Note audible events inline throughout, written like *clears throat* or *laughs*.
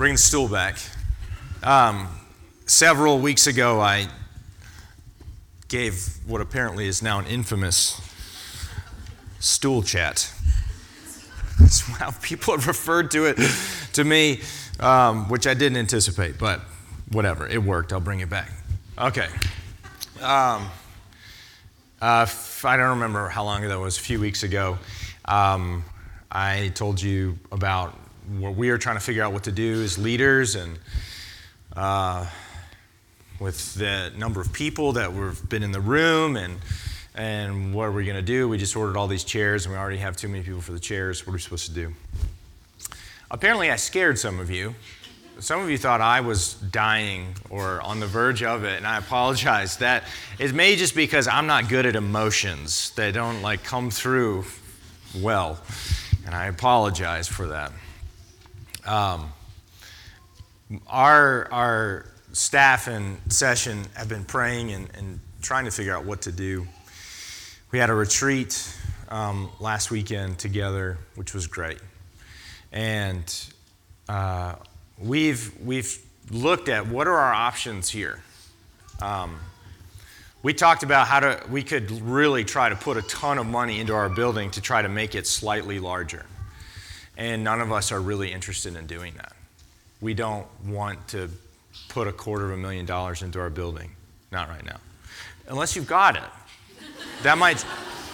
Bring the stool back. Um, several weeks ago, I gave what apparently is now an infamous stool chat. *laughs* That's how people have referred to it to me, um, which I didn't anticipate, but whatever. It worked. I'll bring it back. Okay. Um, uh, I don't remember how long ago it was, a few weeks ago. Um, I told you about what we are trying to figure out what to do as leaders and uh, with the number of people that we've been in the room and and what are we going to do? We just ordered all these chairs and we already have too many people for the chairs. What are we supposed to do? Apparently, I scared some of you. Some of you thought I was dying or on the verge of it, and I apologize. That it may just because I'm not good at emotions. They don't like come through well, and I apologize for that. Um, our, our staff and session have been praying and, and, trying to figure out what to do. We had a retreat um, last weekend together, which was great. And uh, we've, we've looked at what are our options here. Um, we talked about how to, we could really try to put a ton of money into our building to try to make it slightly larger. And none of us are really interested in doing that. We don't want to put a quarter of a million dollars into our building. Not right now. Unless you've got it. That might,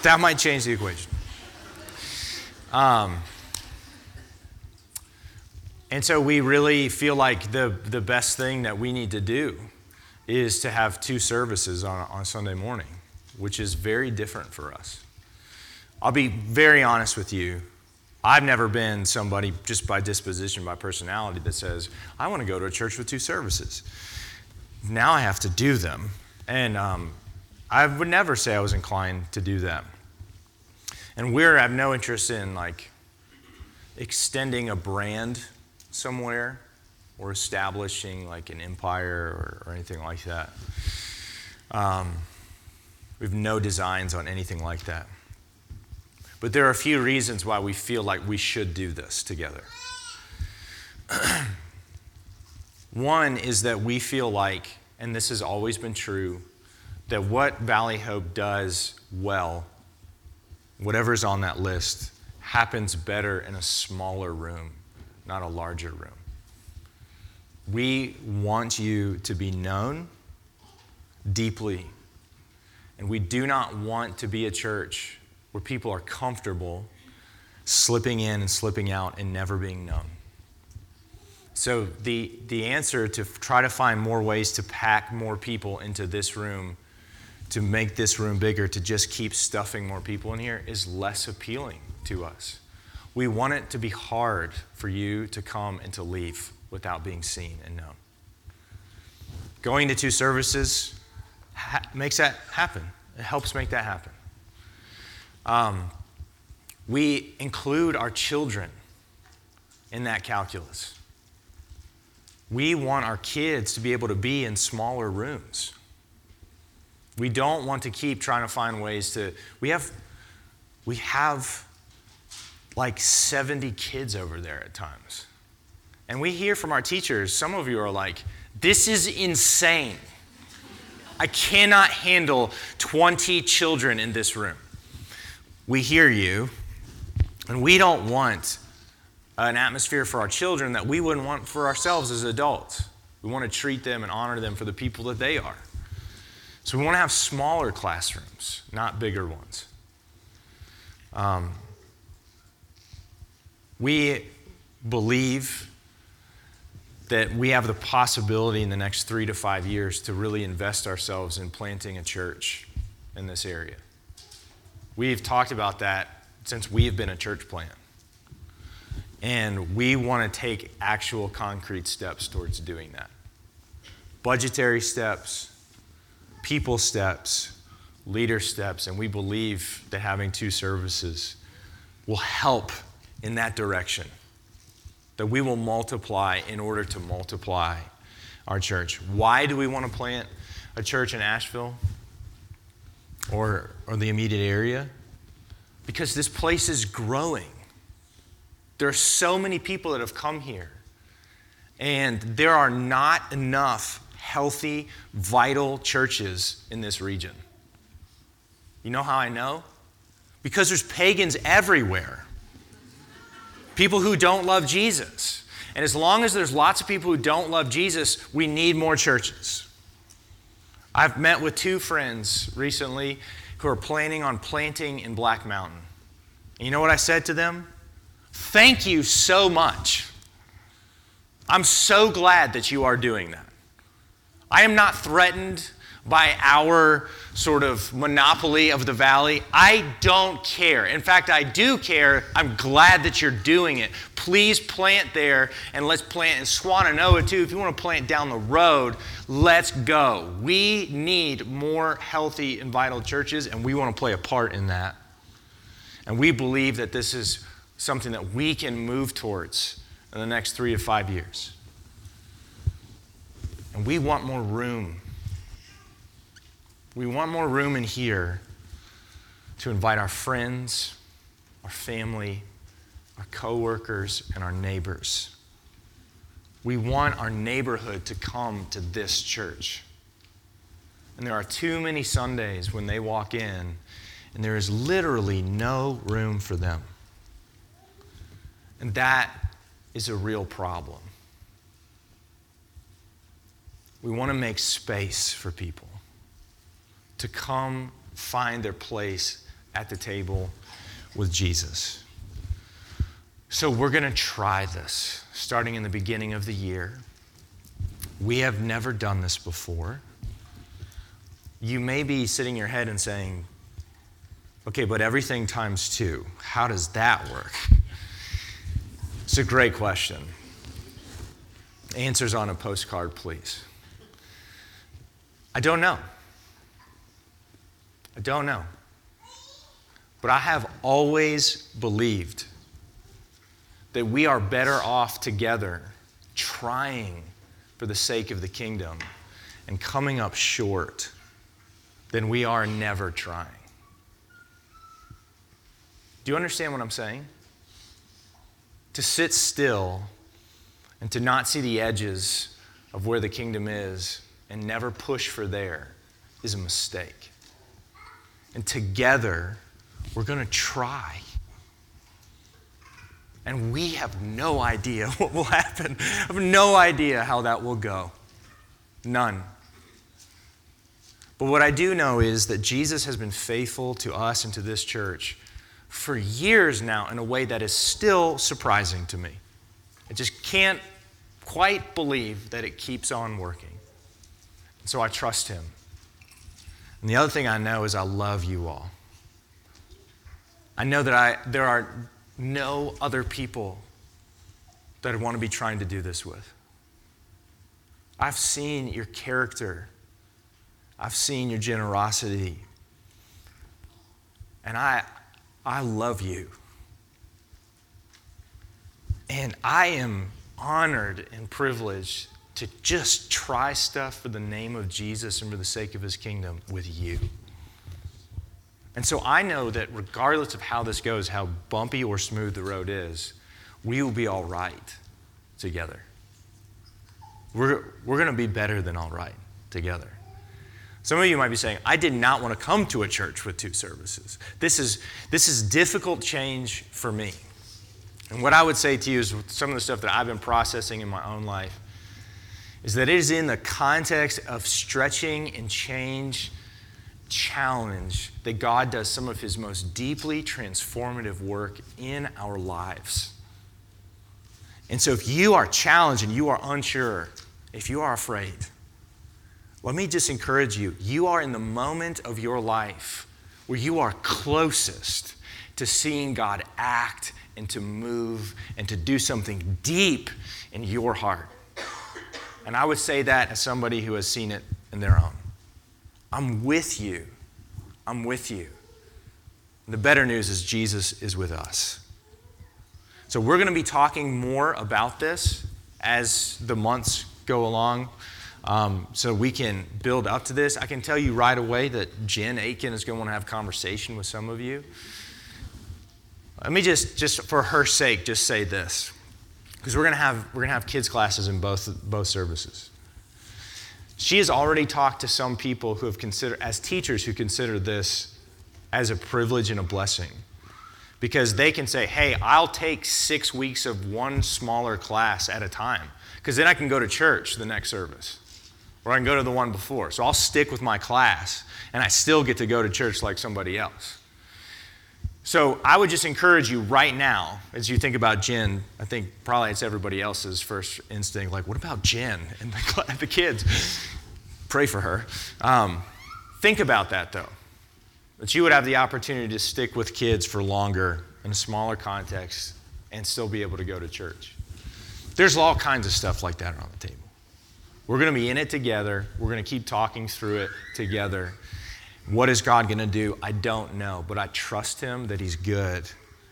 that might change the equation. Um, and so we really feel like the, the best thing that we need to do is to have two services on, on Sunday morning, which is very different for us. I'll be very honest with you. I've never been somebody just by disposition, by personality, that says, I want to go to a church with two services. Now I have to do them. And um, I would never say I was inclined to do that. And we're, I have no interest in like extending a brand somewhere or establishing like an empire or, or anything like that. Um, we have no designs on anything like that. But there are a few reasons why we feel like we should do this together. *clears throat* One is that we feel like, and this has always been true, that what Valley Hope does well, whatever's on that list, happens better in a smaller room, not a larger room. We want you to be known deeply, and we do not want to be a church where people are comfortable slipping in and slipping out and never being known. So, the, the answer to try to find more ways to pack more people into this room, to make this room bigger, to just keep stuffing more people in here, is less appealing to us. We want it to be hard for you to come and to leave without being seen and known. Going to two services ha- makes that happen, it helps make that happen. Um, we include our children in that calculus. We want our kids to be able to be in smaller rooms. We don't want to keep trying to find ways to. We have, we have like 70 kids over there at times. And we hear from our teachers, some of you are like, this is insane. I cannot handle 20 children in this room we hear you, and we don't want an atmosphere for our children that we wouldn't want for ourselves as adults. We want to treat them and honor them for the people that they are. So we want to have smaller classrooms, not bigger ones. Um, we believe that we have the possibility in the next three to five years to really invest ourselves in planting a church in this area. We've talked about that since we have been a church plant. And we want to take actual concrete steps towards doing that budgetary steps, people steps, leader steps, and we believe that having two services will help in that direction. That we will multiply in order to multiply our church. Why do we want to plant a church in Asheville? Or, or the immediate area? Because this place is growing. There are so many people that have come here. And there are not enough healthy, vital churches in this region. You know how I know? Because there's pagans everywhere. People who don't love Jesus. And as long as there's lots of people who don't love Jesus, we need more churches. I've met with two friends recently who are planning on planting in Black Mountain. And you know what I said to them? Thank you so much. I'm so glad that you are doing that. I am not threatened by our sort of monopoly of the valley. I don't care. In fact, I do care. I'm glad that you're doing it. Please plant there and let's plant in Swannanoa too. If you want to plant down the road, let's go. We need more healthy and vital churches, and we want to play a part in that. And we believe that this is something that we can move towards in the next three to five years. And we want more room we want more room in here to invite our friends, our family, our coworkers, and our neighbors. We want our neighborhood to come to this church. And there are too many Sundays when they walk in and there is literally no room for them. And that is a real problem. We want to make space for people to come find their place at the table with Jesus. So we're going to try this starting in the beginning of the year. We have never done this before. You may be sitting your head and saying, okay, but everything times two, how does that work? It's a great question. Answers on a postcard, please. I don't know. I don't know. But I have always believed that we are better off together trying for the sake of the kingdom and coming up short than we are never trying. Do you understand what I'm saying? To sit still and to not see the edges of where the kingdom is and never push for there is a mistake. And together, we're going to try. And we have no idea *laughs* what will happen. I have no idea how that will go. None. But what I do know is that Jesus has been faithful to us and to this church for years now in a way that is still surprising to me. I just can't quite believe that it keeps on working. So I trust him. And the other thing I know is I love you all. I know that I, there are no other people that I want to be trying to do this with. I've seen your character, I've seen your generosity, and I, I love you. And I am honored and privileged to just try stuff for the name of Jesus and for the sake of his kingdom with you. And so I know that regardless of how this goes, how bumpy or smooth the road is, we will be all right together. We're, we're going to be better than all right together. Some of you might be saying, I did not want to come to a church with two services. This is, this is difficult change for me. And what I would say to you is some of the stuff that I've been processing in my own life is that it is in the context of stretching and change challenge that God does some of his most deeply transformative work in our lives. And so, if you are challenged and you are unsure, if you are afraid, let me just encourage you. You are in the moment of your life where you are closest to seeing God act and to move and to do something deep in your heart. And I would say that as somebody who has seen it in their own. I'm with you. I'm with you. The better news is Jesus is with us. So we're going to be talking more about this as the months go along. Um, so we can build up to this. I can tell you right away that Jen Aiken is going to want to have conversation with some of you. Let me just, just for her sake, just say this. Because we're going to have we're going to have kids classes in both both services. She has already talked to some people who have considered as teachers who consider this as a privilege and a blessing. Because they can say, "Hey, I'll take 6 weeks of one smaller class at a time because then I can go to church the next service." Or I can go to the one before. So I'll stick with my class and I still get to go to church like somebody else. So I would just encourage you right now, as you think about Jen, I think probably it's everybody else's first instinct, like, what about Jen *laughs* and the, the kids? Pray for her. Um, think about that though, that you would have the opportunity to stick with kids for longer in a smaller context and still be able to go to church. There's all kinds of stuff like that on the table. We're going to be in it together. We're going to keep talking through it together. What is God going to do? I don't know, but I trust Him that He's good.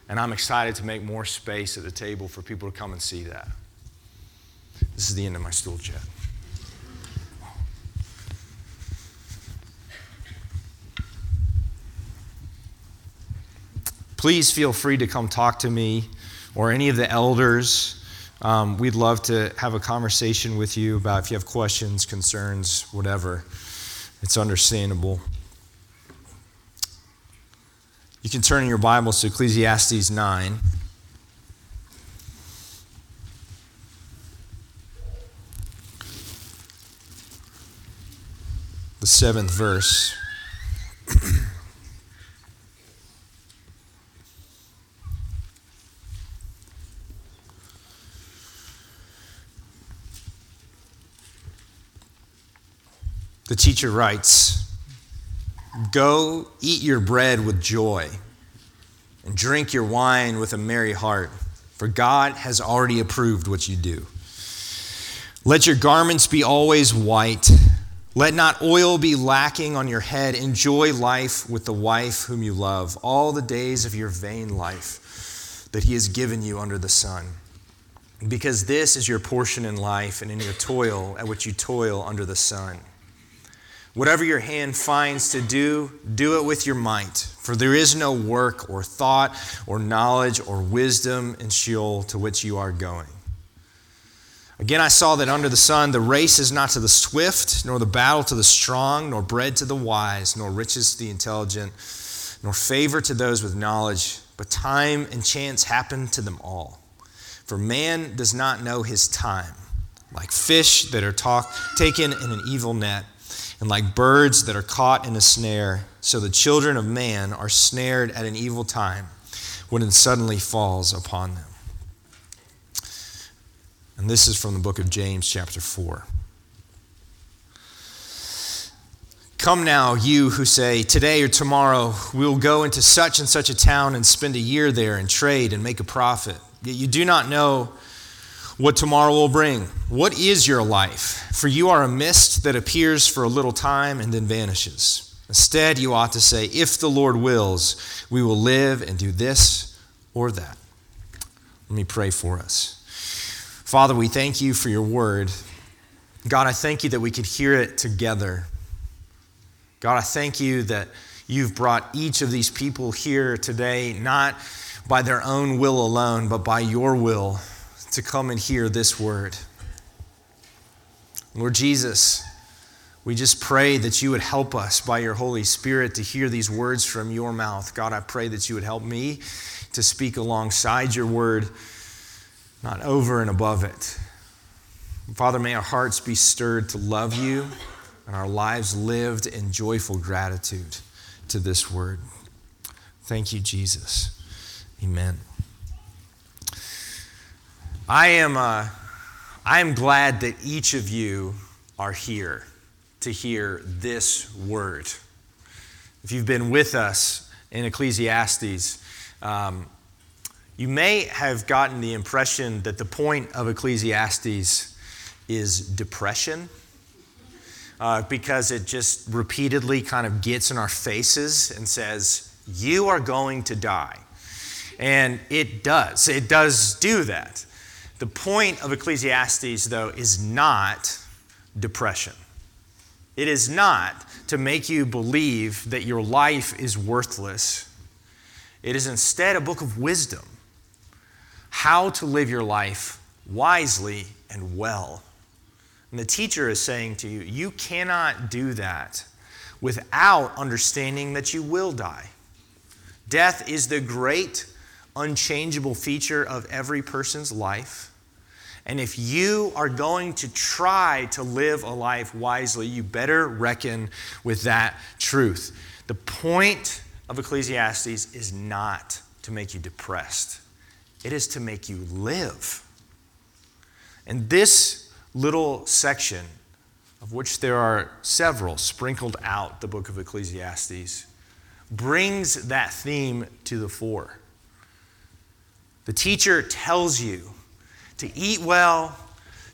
And I'm excited to make more space at the table for people to come and see that. This is the end of my stool chat. Please feel free to come talk to me or any of the elders. Um, we'd love to have a conversation with you about if you have questions, concerns, whatever. It's understandable. You can turn in your Bibles to Ecclesiastes 9. The seventh verse. the teacher writes, Go eat your bread with joy and drink your wine with a merry heart, for God has already approved what you do. Let your garments be always white. Let not oil be lacking on your head. Enjoy life with the wife whom you love, all the days of your vain life that He has given you under the sun. Because this is your portion in life and in your toil at which you toil under the sun. Whatever your hand finds to do, do it with your might. For there is no work or thought or knowledge or wisdom in Sheol to which you are going. Again, I saw that under the sun the race is not to the swift, nor the battle to the strong, nor bread to the wise, nor riches to the intelligent, nor favor to those with knowledge, but time and chance happen to them all. For man does not know his time, like fish that are talk, taken in an evil net and like birds that are caught in a snare, so the children of man are snared at an evil time when it suddenly falls upon them. And this is from the book of James, chapter 4. Come now, you who say, Today or tomorrow we will go into such and such a town and spend a year there and trade and make a profit. Yet you do not know what tomorrow will bring. What is your life? For you are a mist that appears for a little time and then vanishes. Instead, you ought to say, If the Lord wills, we will live and do this or that. Let me pray for us. Father, we thank you for your word. God, I thank you that we could hear it together. God, I thank you that you've brought each of these people here today, not by their own will alone, but by your will to come and hear this word. Lord Jesus, we just pray that you would help us by your Holy Spirit to hear these words from your mouth. God, I pray that you would help me to speak alongside your word, not over and above it. Father, may our hearts be stirred to love you and our lives lived in joyful gratitude to this word. Thank you, Jesus. Amen. I am, uh, I am glad that each of you are here to hear this word. If you've been with us in Ecclesiastes, um, you may have gotten the impression that the point of Ecclesiastes is depression. Uh, because it just repeatedly kind of gets in our faces and says, You are going to die. And it does. It does do that. The point of Ecclesiastes, though, is not depression. It is not to make you believe that your life is worthless. It is instead a book of wisdom how to live your life wisely and well. And the teacher is saying to you, you cannot do that without understanding that you will die. Death is the great, unchangeable feature of every person's life. And if you are going to try to live a life wisely, you better reckon with that truth. The point of Ecclesiastes is not to make you depressed, it is to make you live. And this little section, of which there are several sprinkled out the book of Ecclesiastes, brings that theme to the fore. The teacher tells you to eat well,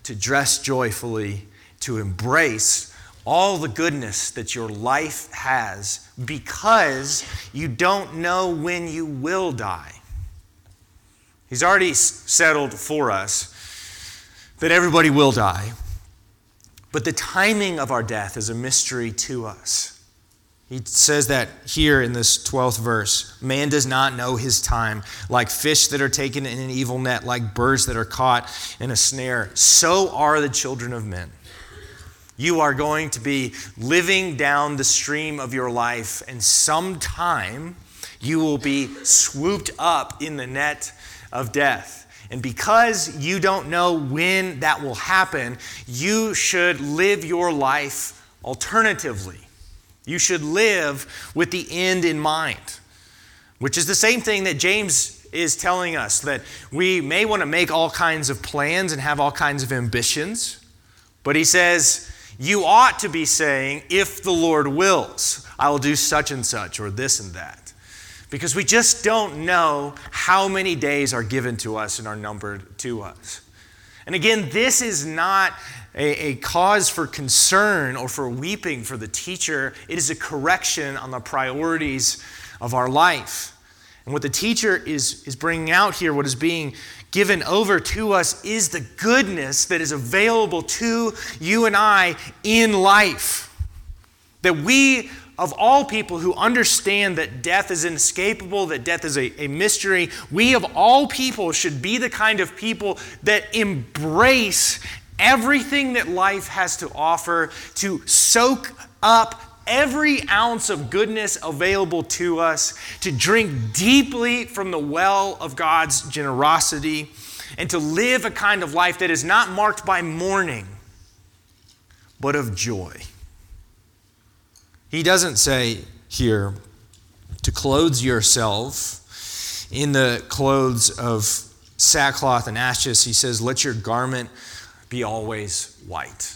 to dress joyfully, to embrace all the goodness that your life has because you don't know when you will die. He's already settled for us that everybody will die, but the timing of our death is a mystery to us. He says that here in this 12th verse man does not know his time. Like fish that are taken in an evil net, like birds that are caught in a snare, so are the children of men. You are going to be living down the stream of your life, and sometime you will be swooped up in the net of death. And because you don't know when that will happen, you should live your life alternatively you should live with the end in mind, which is the same thing that James is telling us that we may want to make all kinds of plans and have all kinds of ambitions, but he says, you ought to be saying, if the Lord wills, I will do such and such or this and that. Because we just don't know how many days are given to us and are numbered to us. And again, this is not a, a, cause for concern or for weeping for the teacher. It is a correction on the priorities of our life. And what the teacher is, is bringing out here, what is being given over to us, is the goodness that is available to you and I in life. That we, of all people who understand that death is inescapable, that death is a, a mystery, we of all people should be the kind of people that embrace everything that life has to offer, to soak up every ounce of goodness available to us, to drink deeply from the well of God's generosity, and to live a kind of life that is not marked by mourning, but of joy. He doesn't say here to clothe yourself in the clothes of sackcloth and ashes. He says, Let your garment be always white.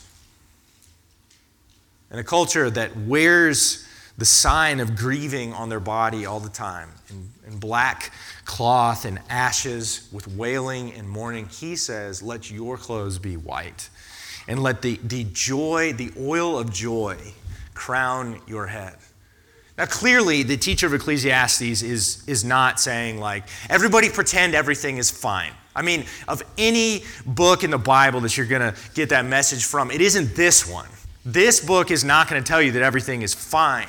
In a culture that wears the sign of grieving on their body all the time, in, in black cloth and ashes with wailing and mourning, he says, Let your clothes be white. And let the, the joy, the oil of joy, crown your head. Now, clearly, the teacher of Ecclesiastes is, is not saying, like, everybody pretend everything is fine. I mean, of any book in the Bible that you're going to get that message from, it isn't this one. This book is not going to tell you that everything is fine.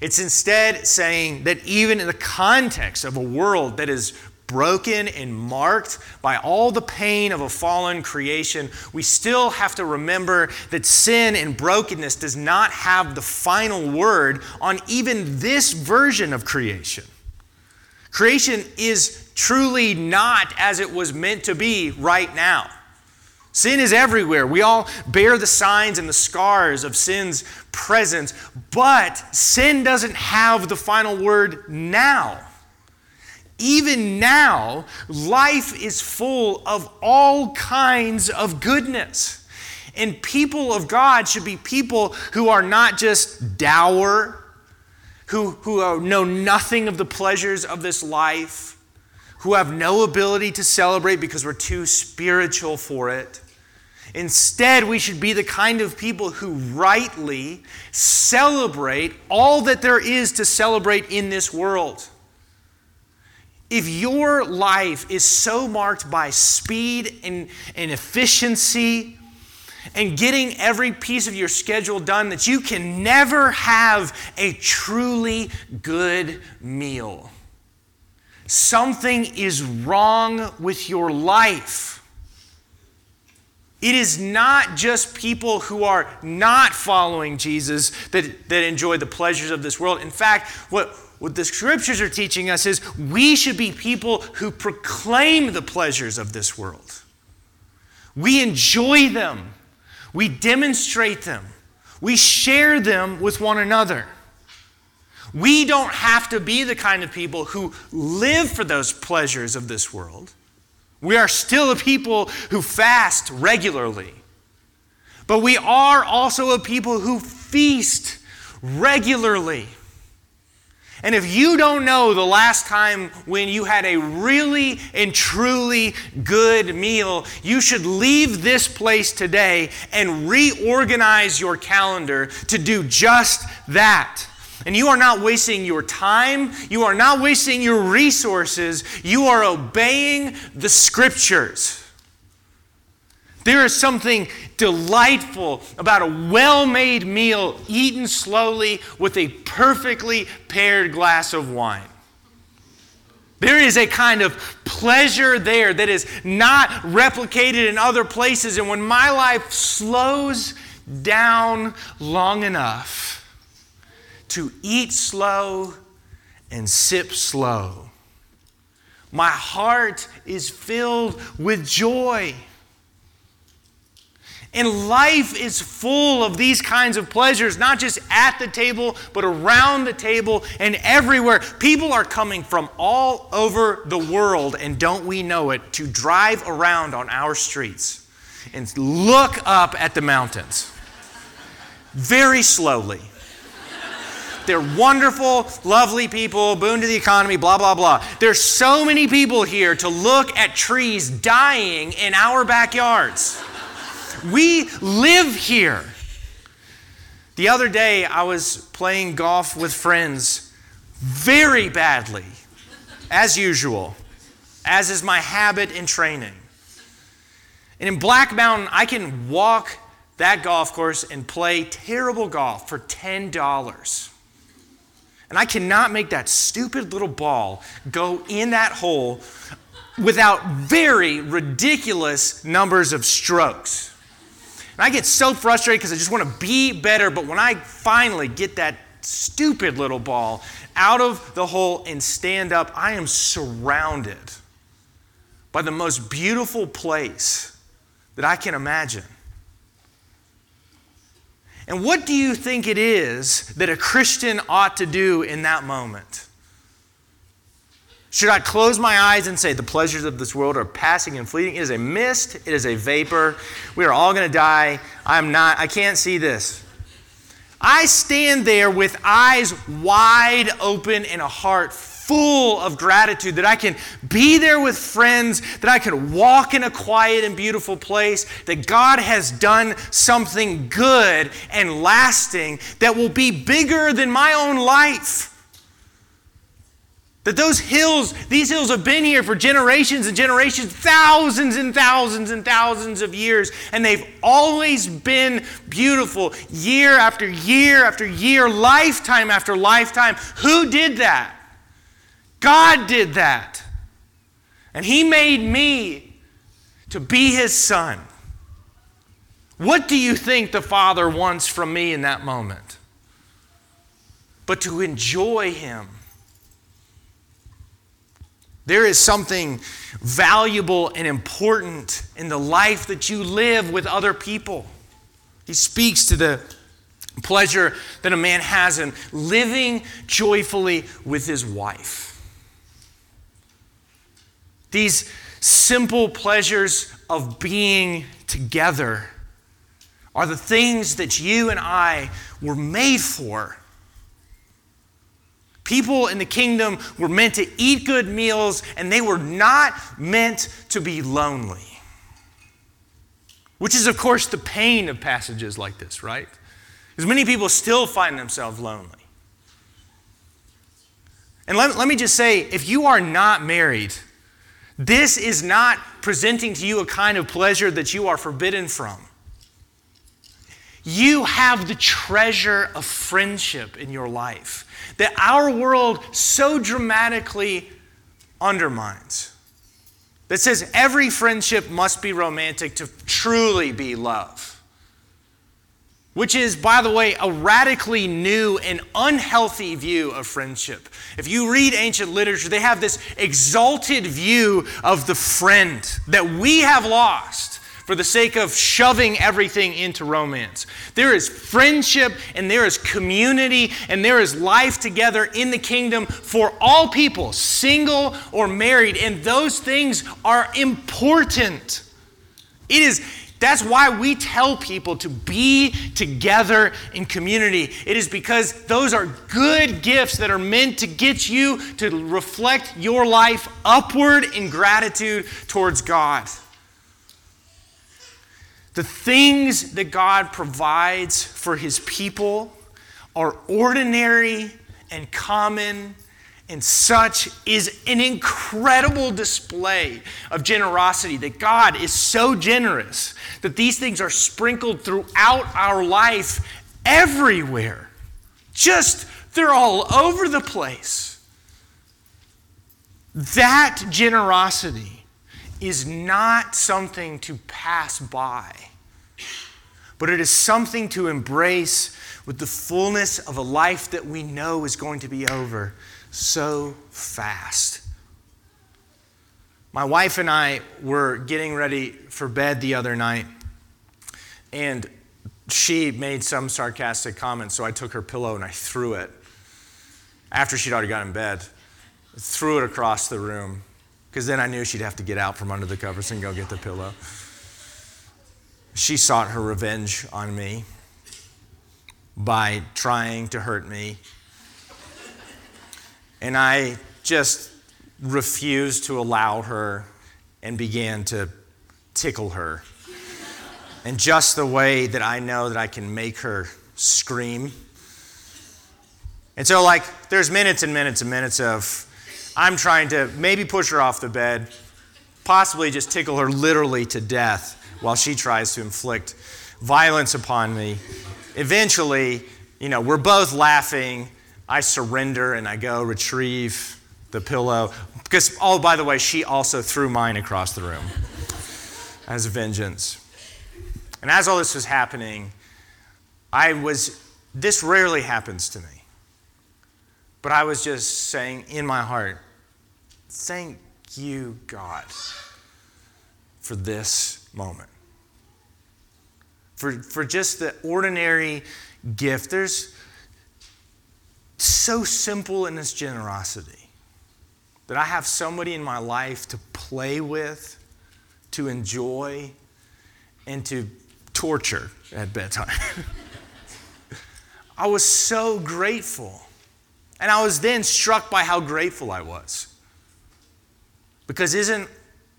It's instead saying that even in the context of a world that is broken and marked by all the pain of a fallen creation, we still have to remember that sin and brokenness does not have the final word on even this version of creation. Creation is truly not as it was meant to be right now. Sin is everywhere. We all bear the signs and the scars of sin's presence, but sin doesn't have the final word now. Even now, life is full of all kinds of goodness. And people of God should be people who are not just dour who, who know nothing of the pleasures of this life, who have no ability to celebrate because we're too spiritual for it. Instead, we should be the kind of people who rightly celebrate all that there is to celebrate in this world. If your life is so marked by speed and, and efficiency and getting every piece of your schedule done that you can never have a truly good meal. Something is wrong with your life. It is not just people who are not following Jesus that, that enjoy the pleasures of this world. In fact, what, what the scriptures are teaching us is we should be people who proclaim the pleasures of this world. We enjoy them, we demonstrate them, we share them with one another. We don't have to be the kind of people who live for those pleasures of this world. We are still a people who fast regularly. But we are also a people who feast regularly. And if you don't know the last time when you had a really and truly good meal, you should leave this place today and reorganize your calendar to do just that. And you are not wasting your time, you are not wasting your resources, you are obeying the scriptures. There is something delightful about a well made meal eaten slowly with a perfectly paired glass of wine. There is a kind of pleasure there that is not replicated in other places. And when my life slows down long enough, to eat slow and sip slow. My heart is filled with joy. And life is full of these kinds of pleasures, not just at the table, but around the table and everywhere. People are coming from all over the world, and don't we know it, to drive around on our streets and look up at the mountains very slowly they're wonderful, lovely people, boon to the economy, blah, blah, blah. There's so many people here to look at trees dying in our backyards. We live here. The other day, I was playing golf with friends very badly, as usual, as is my habit in training. And in Black Mountain, I can walk that golf course and play terrible golf for $10. And I cannot make that stupid little ball go in that hole without very ridiculous numbers of strokes. And I get so frustrated because I just want to be better, but when I finally get that stupid little ball out of the hole and stand up, I am surrounded by the most beautiful place that I can imagine. And what do you think it is that a Christian ought to do in that moment? Should I close my eyes and say, The pleasures of this world are passing and fleeting? It is a mist, it is a vapor. We are all going to die. I'm not, I can't see this. I stand there with eyes wide open and a heart full of gratitude that I can be there with friends, that I can walk in a quiet and beautiful place, that God has done something good and lasting that will be bigger than my own life. That those hills, these hills have been here for generations and generations, thousands and thousands and thousands of years, and they've always been beautiful year after year after year, lifetime after lifetime. Who did that? God did that. And He made me to be His son. What do you think the Father wants from me in that moment? But to enjoy Him. There is something valuable and important in the life that you live with other people. He speaks to the pleasure that a man has in living joyfully with his wife. These simple pleasures of being together are the things that you and I were made for. People in the kingdom were meant to eat good meals, and they were not meant to be lonely. Which is, of course, the pain of passages like this, right? Because many people still find themselves lonely. And let, let me just say if you are not married, this is not presenting to you a kind of pleasure that you are forbidden from. You have the treasure of friendship in your life that our world so dramatically undermines. that says every friendship must be romantic to truly be love. Which is, by the way, a radically new and unhealthy view of friendship. If you read ancient literature, they have this exalted view of the friend that we have lost for the sake of shoving everything into romance. There is friendship and there is community and there is life together in the kingdom for all people, single or married, and those things are important. It is that's why we tell people to be together in community. It is because those are good gifts that are meant to get you to reflect your life upward in gratitude towards God. The things that God provides for his people are ordinary and common, and such is an incredible display of generosity that God is so generous that these things are sprinkled throughout our life everywhere. Just, they're all over the place. That generosity is not something to pass by, but it is something to embrace with the fullness of a life that we know is going to be over so fast. My wife and I were getting ready for bed the other night, and she made some sarcastic comment, so I took her pillow and I threw it after she'd already got in bed. Threw it across the room because then I knew she'd have to get out from under the covers and go get the pillow. She sought her revenge on me by trying to hurt me. And I just refused to allow her and began to tickle her. and just the way that I know that I can make her scream. And so, like, there's minutes and minutes and minutes of I'm trying to maybe push her off the bed, possibly just tickle her literally to death while she tries to inflict violence upon me. Eventually, you know, we're both laughing. I surrender and I go retrieve the pillow. Because, oh, by the way, she also threw mine across the room as vengeance. And as all this was happening, I was, this rarely happens to me. But I was just saying in my heart, thank you, God, for this moment. For, for just the ordinary gift. There's so simple in its generosity that I have somebody in my life to play with, to enjoy, and to torture at bedtime. *laughs* I was so grateful. And I was then struck by how grateful I was. Because isn't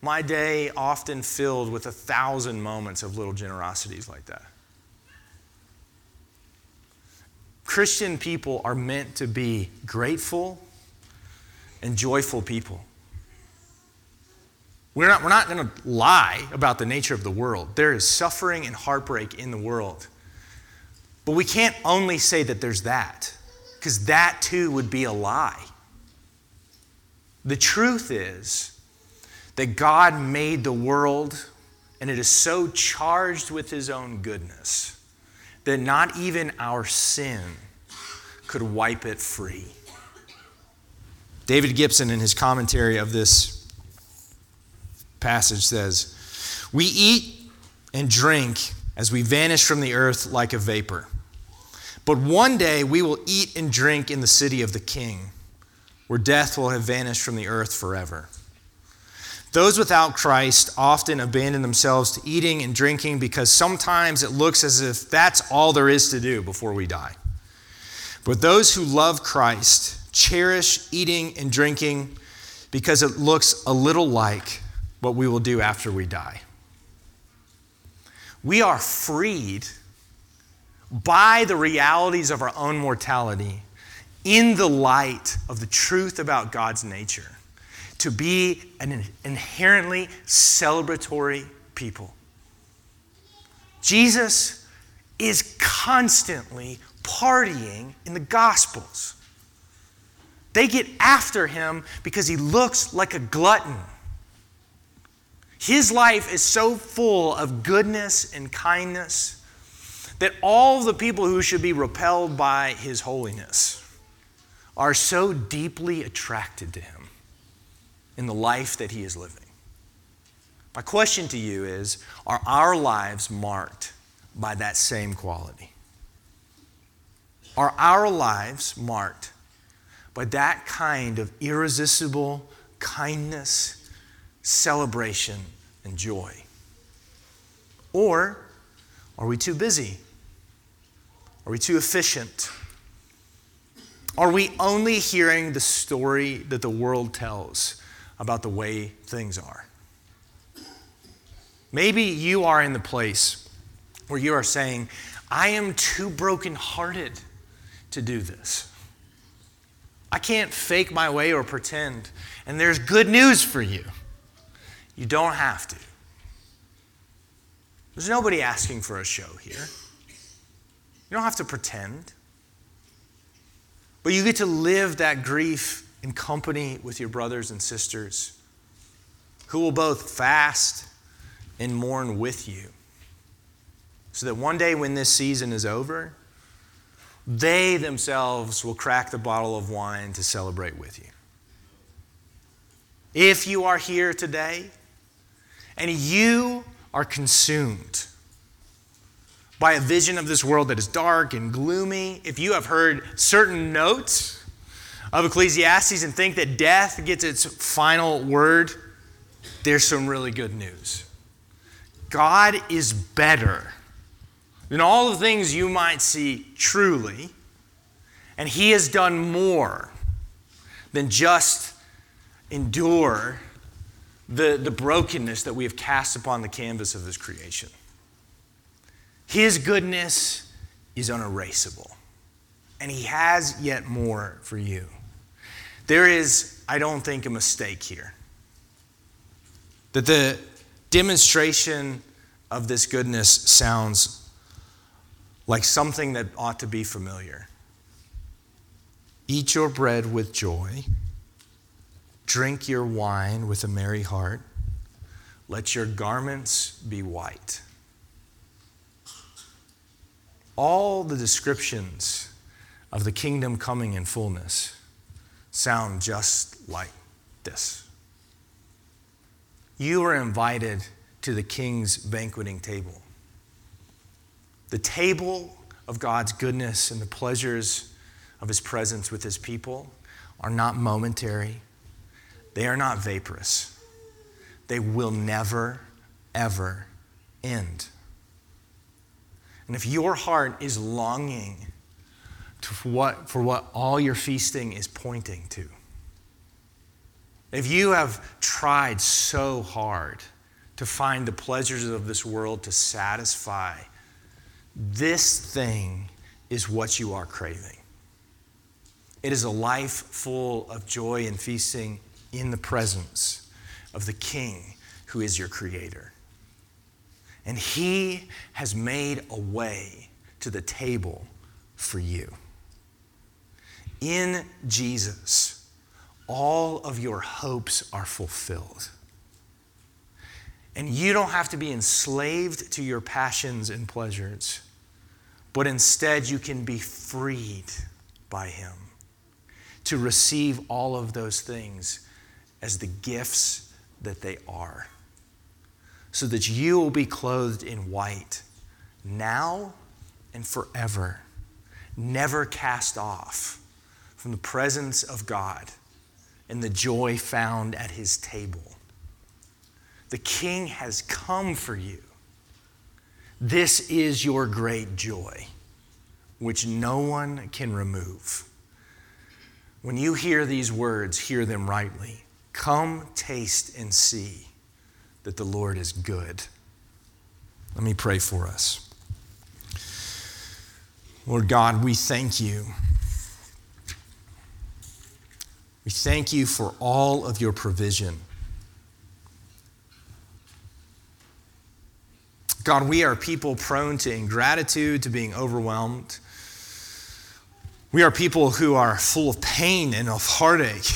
my day often filled with a thousand moments of little generosities like that? Christian people are meant to be grateful and joyful people. We're not, we're not going to lie about the nature of the world. There is suffering and heartbreak in the world. But we can't only say that there's that because that too would be a lie. The truth is that God made the world and it is so charged with his own goodness that not even our sin could wipe it free. David Gibson, in his commentary of this passage, says, We eat and drink as we vanish from the earth like a vapor. But one day we will eat and drink in the city of the King, where death will have vanished from the earth forever. Those without Christ often abandon themselves to eating and drinking because sometimes it looks as if that's all there is to do before we die. But those who love Christ cherish eating and drinking because it looks a little like what we will do after we die. We are freed by the realities of our own mortality in the light of the truth about God's nature to be an inherently celebratory people. Jesus is constantly partying in the Gospels. They get after him because he looks like a glutton. His life is so full of goodness and kindness that all the people who should be repelled by his holiness are so deeply attracted to him in the life that he is living. My question to you is Are our lives marked by that same quality? Are our lives marked by that kind of irresistible kindness, celebration, and joy? Or are we too busy? Are we too efficient? Are we only hearing the story that the world tells about the way things are? Maybe you are in the place where you are saying, I am too brokenhearted to do this. I can't fake my way or pretend. And there's good news for you. You don't have to. There's nobody asking for a show here. You don't have to pretend. But you get to live that grief in company with your brothers and sisters who will both fast and mourn with you. So that one day when this season is over, they themselves will crack the bottle of wine to celebrate with you. If you are here today and you are consumed by a vision of this world that is dark and gloomy, if you have heard certain notes of Ecclesiastes and think that death gets its final word, there's some really good news. God is better than all the things you might see truly, and He has done more than just endure the, the brokenness that we have cast upon the canvas of this creation. His goodness is unerasable, and He has yet more for you. There is, I don't think, a mistake here. That the demonstration of this goodness sounds like something that ought to be familiar. Eat your bread with joy, drink your wine with a merry heart, let your garments be white. All the descriptions of the kingdom coming in fullness sound just like this. You are invited to the king's banqueting table. The table of God's goodness and the pleasures of his presence with his people are not momentary, they are not vaporous. They will never, ever end. And if your heart is longing for what, for what all your feasting is pointing to. If you have tried so hard to find the pleasures of this world to satisfy, this thing is what you are craving. It is a life full of joy and feasting in the presence of the King who is your Creator. And He has made a way to the table for you. In Jesus, all of your hopes are fulfilled. And you don't have to be enslaved to your passions and pleasures, but instead you can be freed by Him to receive all of those things as the gifts that they are, so that you will be clothed in white now and forever, never cast off from the presence of God and the joy found at his table. The king has come for you. This is your great joy, which no one can remove. When you hear these words, hear them rightly. Come, taste, and see that the Lord is good. Let me pray for us. Lord God, we thank you we thank you for all of your provision. God, we are people prone to ingratitude, to being overwhelmed. We are people who are full of pain and of heartache.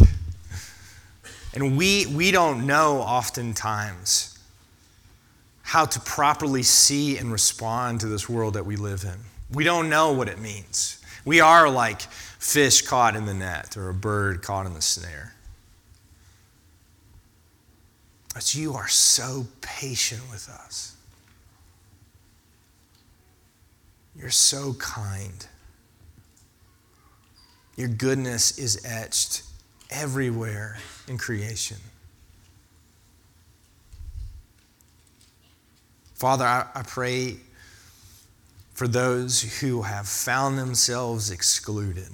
And we, we don't know oftentimes how to properly see and respond to this world that we live in. We don't know what it means. We are like fish caught in the net or a bird caught in the snare. But you are so patient with us. You're so kind. Your goodness is etched everywhere in creation. Father, I, I, pray for those who have found themselves excluded,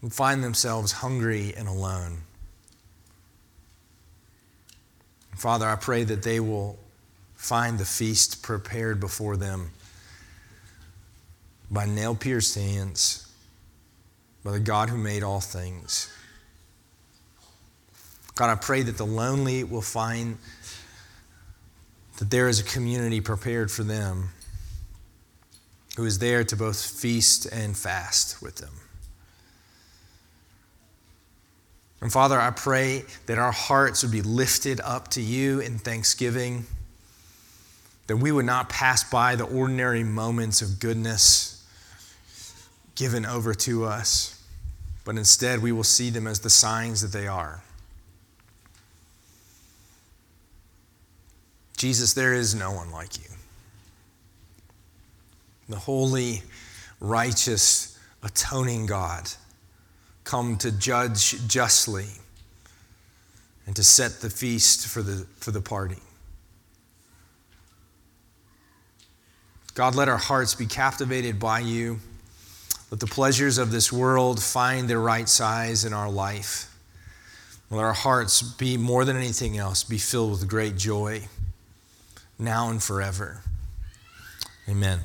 who find themselves hungry and alone. Father, I pray that they will find the feast prepared before them by nail pierced hands, by the God who made all things. God, I pray that the lonely will find that there is a community prepared for them who is there to both feast and fast with them. And Father, I pray that our hearts would be lifted up to you in thanksgiving, that we would not pass by the ordinary moments of goodness given over to us, but instead we will see them as the signs that they are. Jesus, there is no one like you. The holy, righteous, atoning God come to judge justly and to set the feast for the, for the party. God, let our hearts be captivated by you. Let the pleasures of this world find their right size in our life. Let our hearts be, more than anything else, be filled with great joy now and forever. Amen.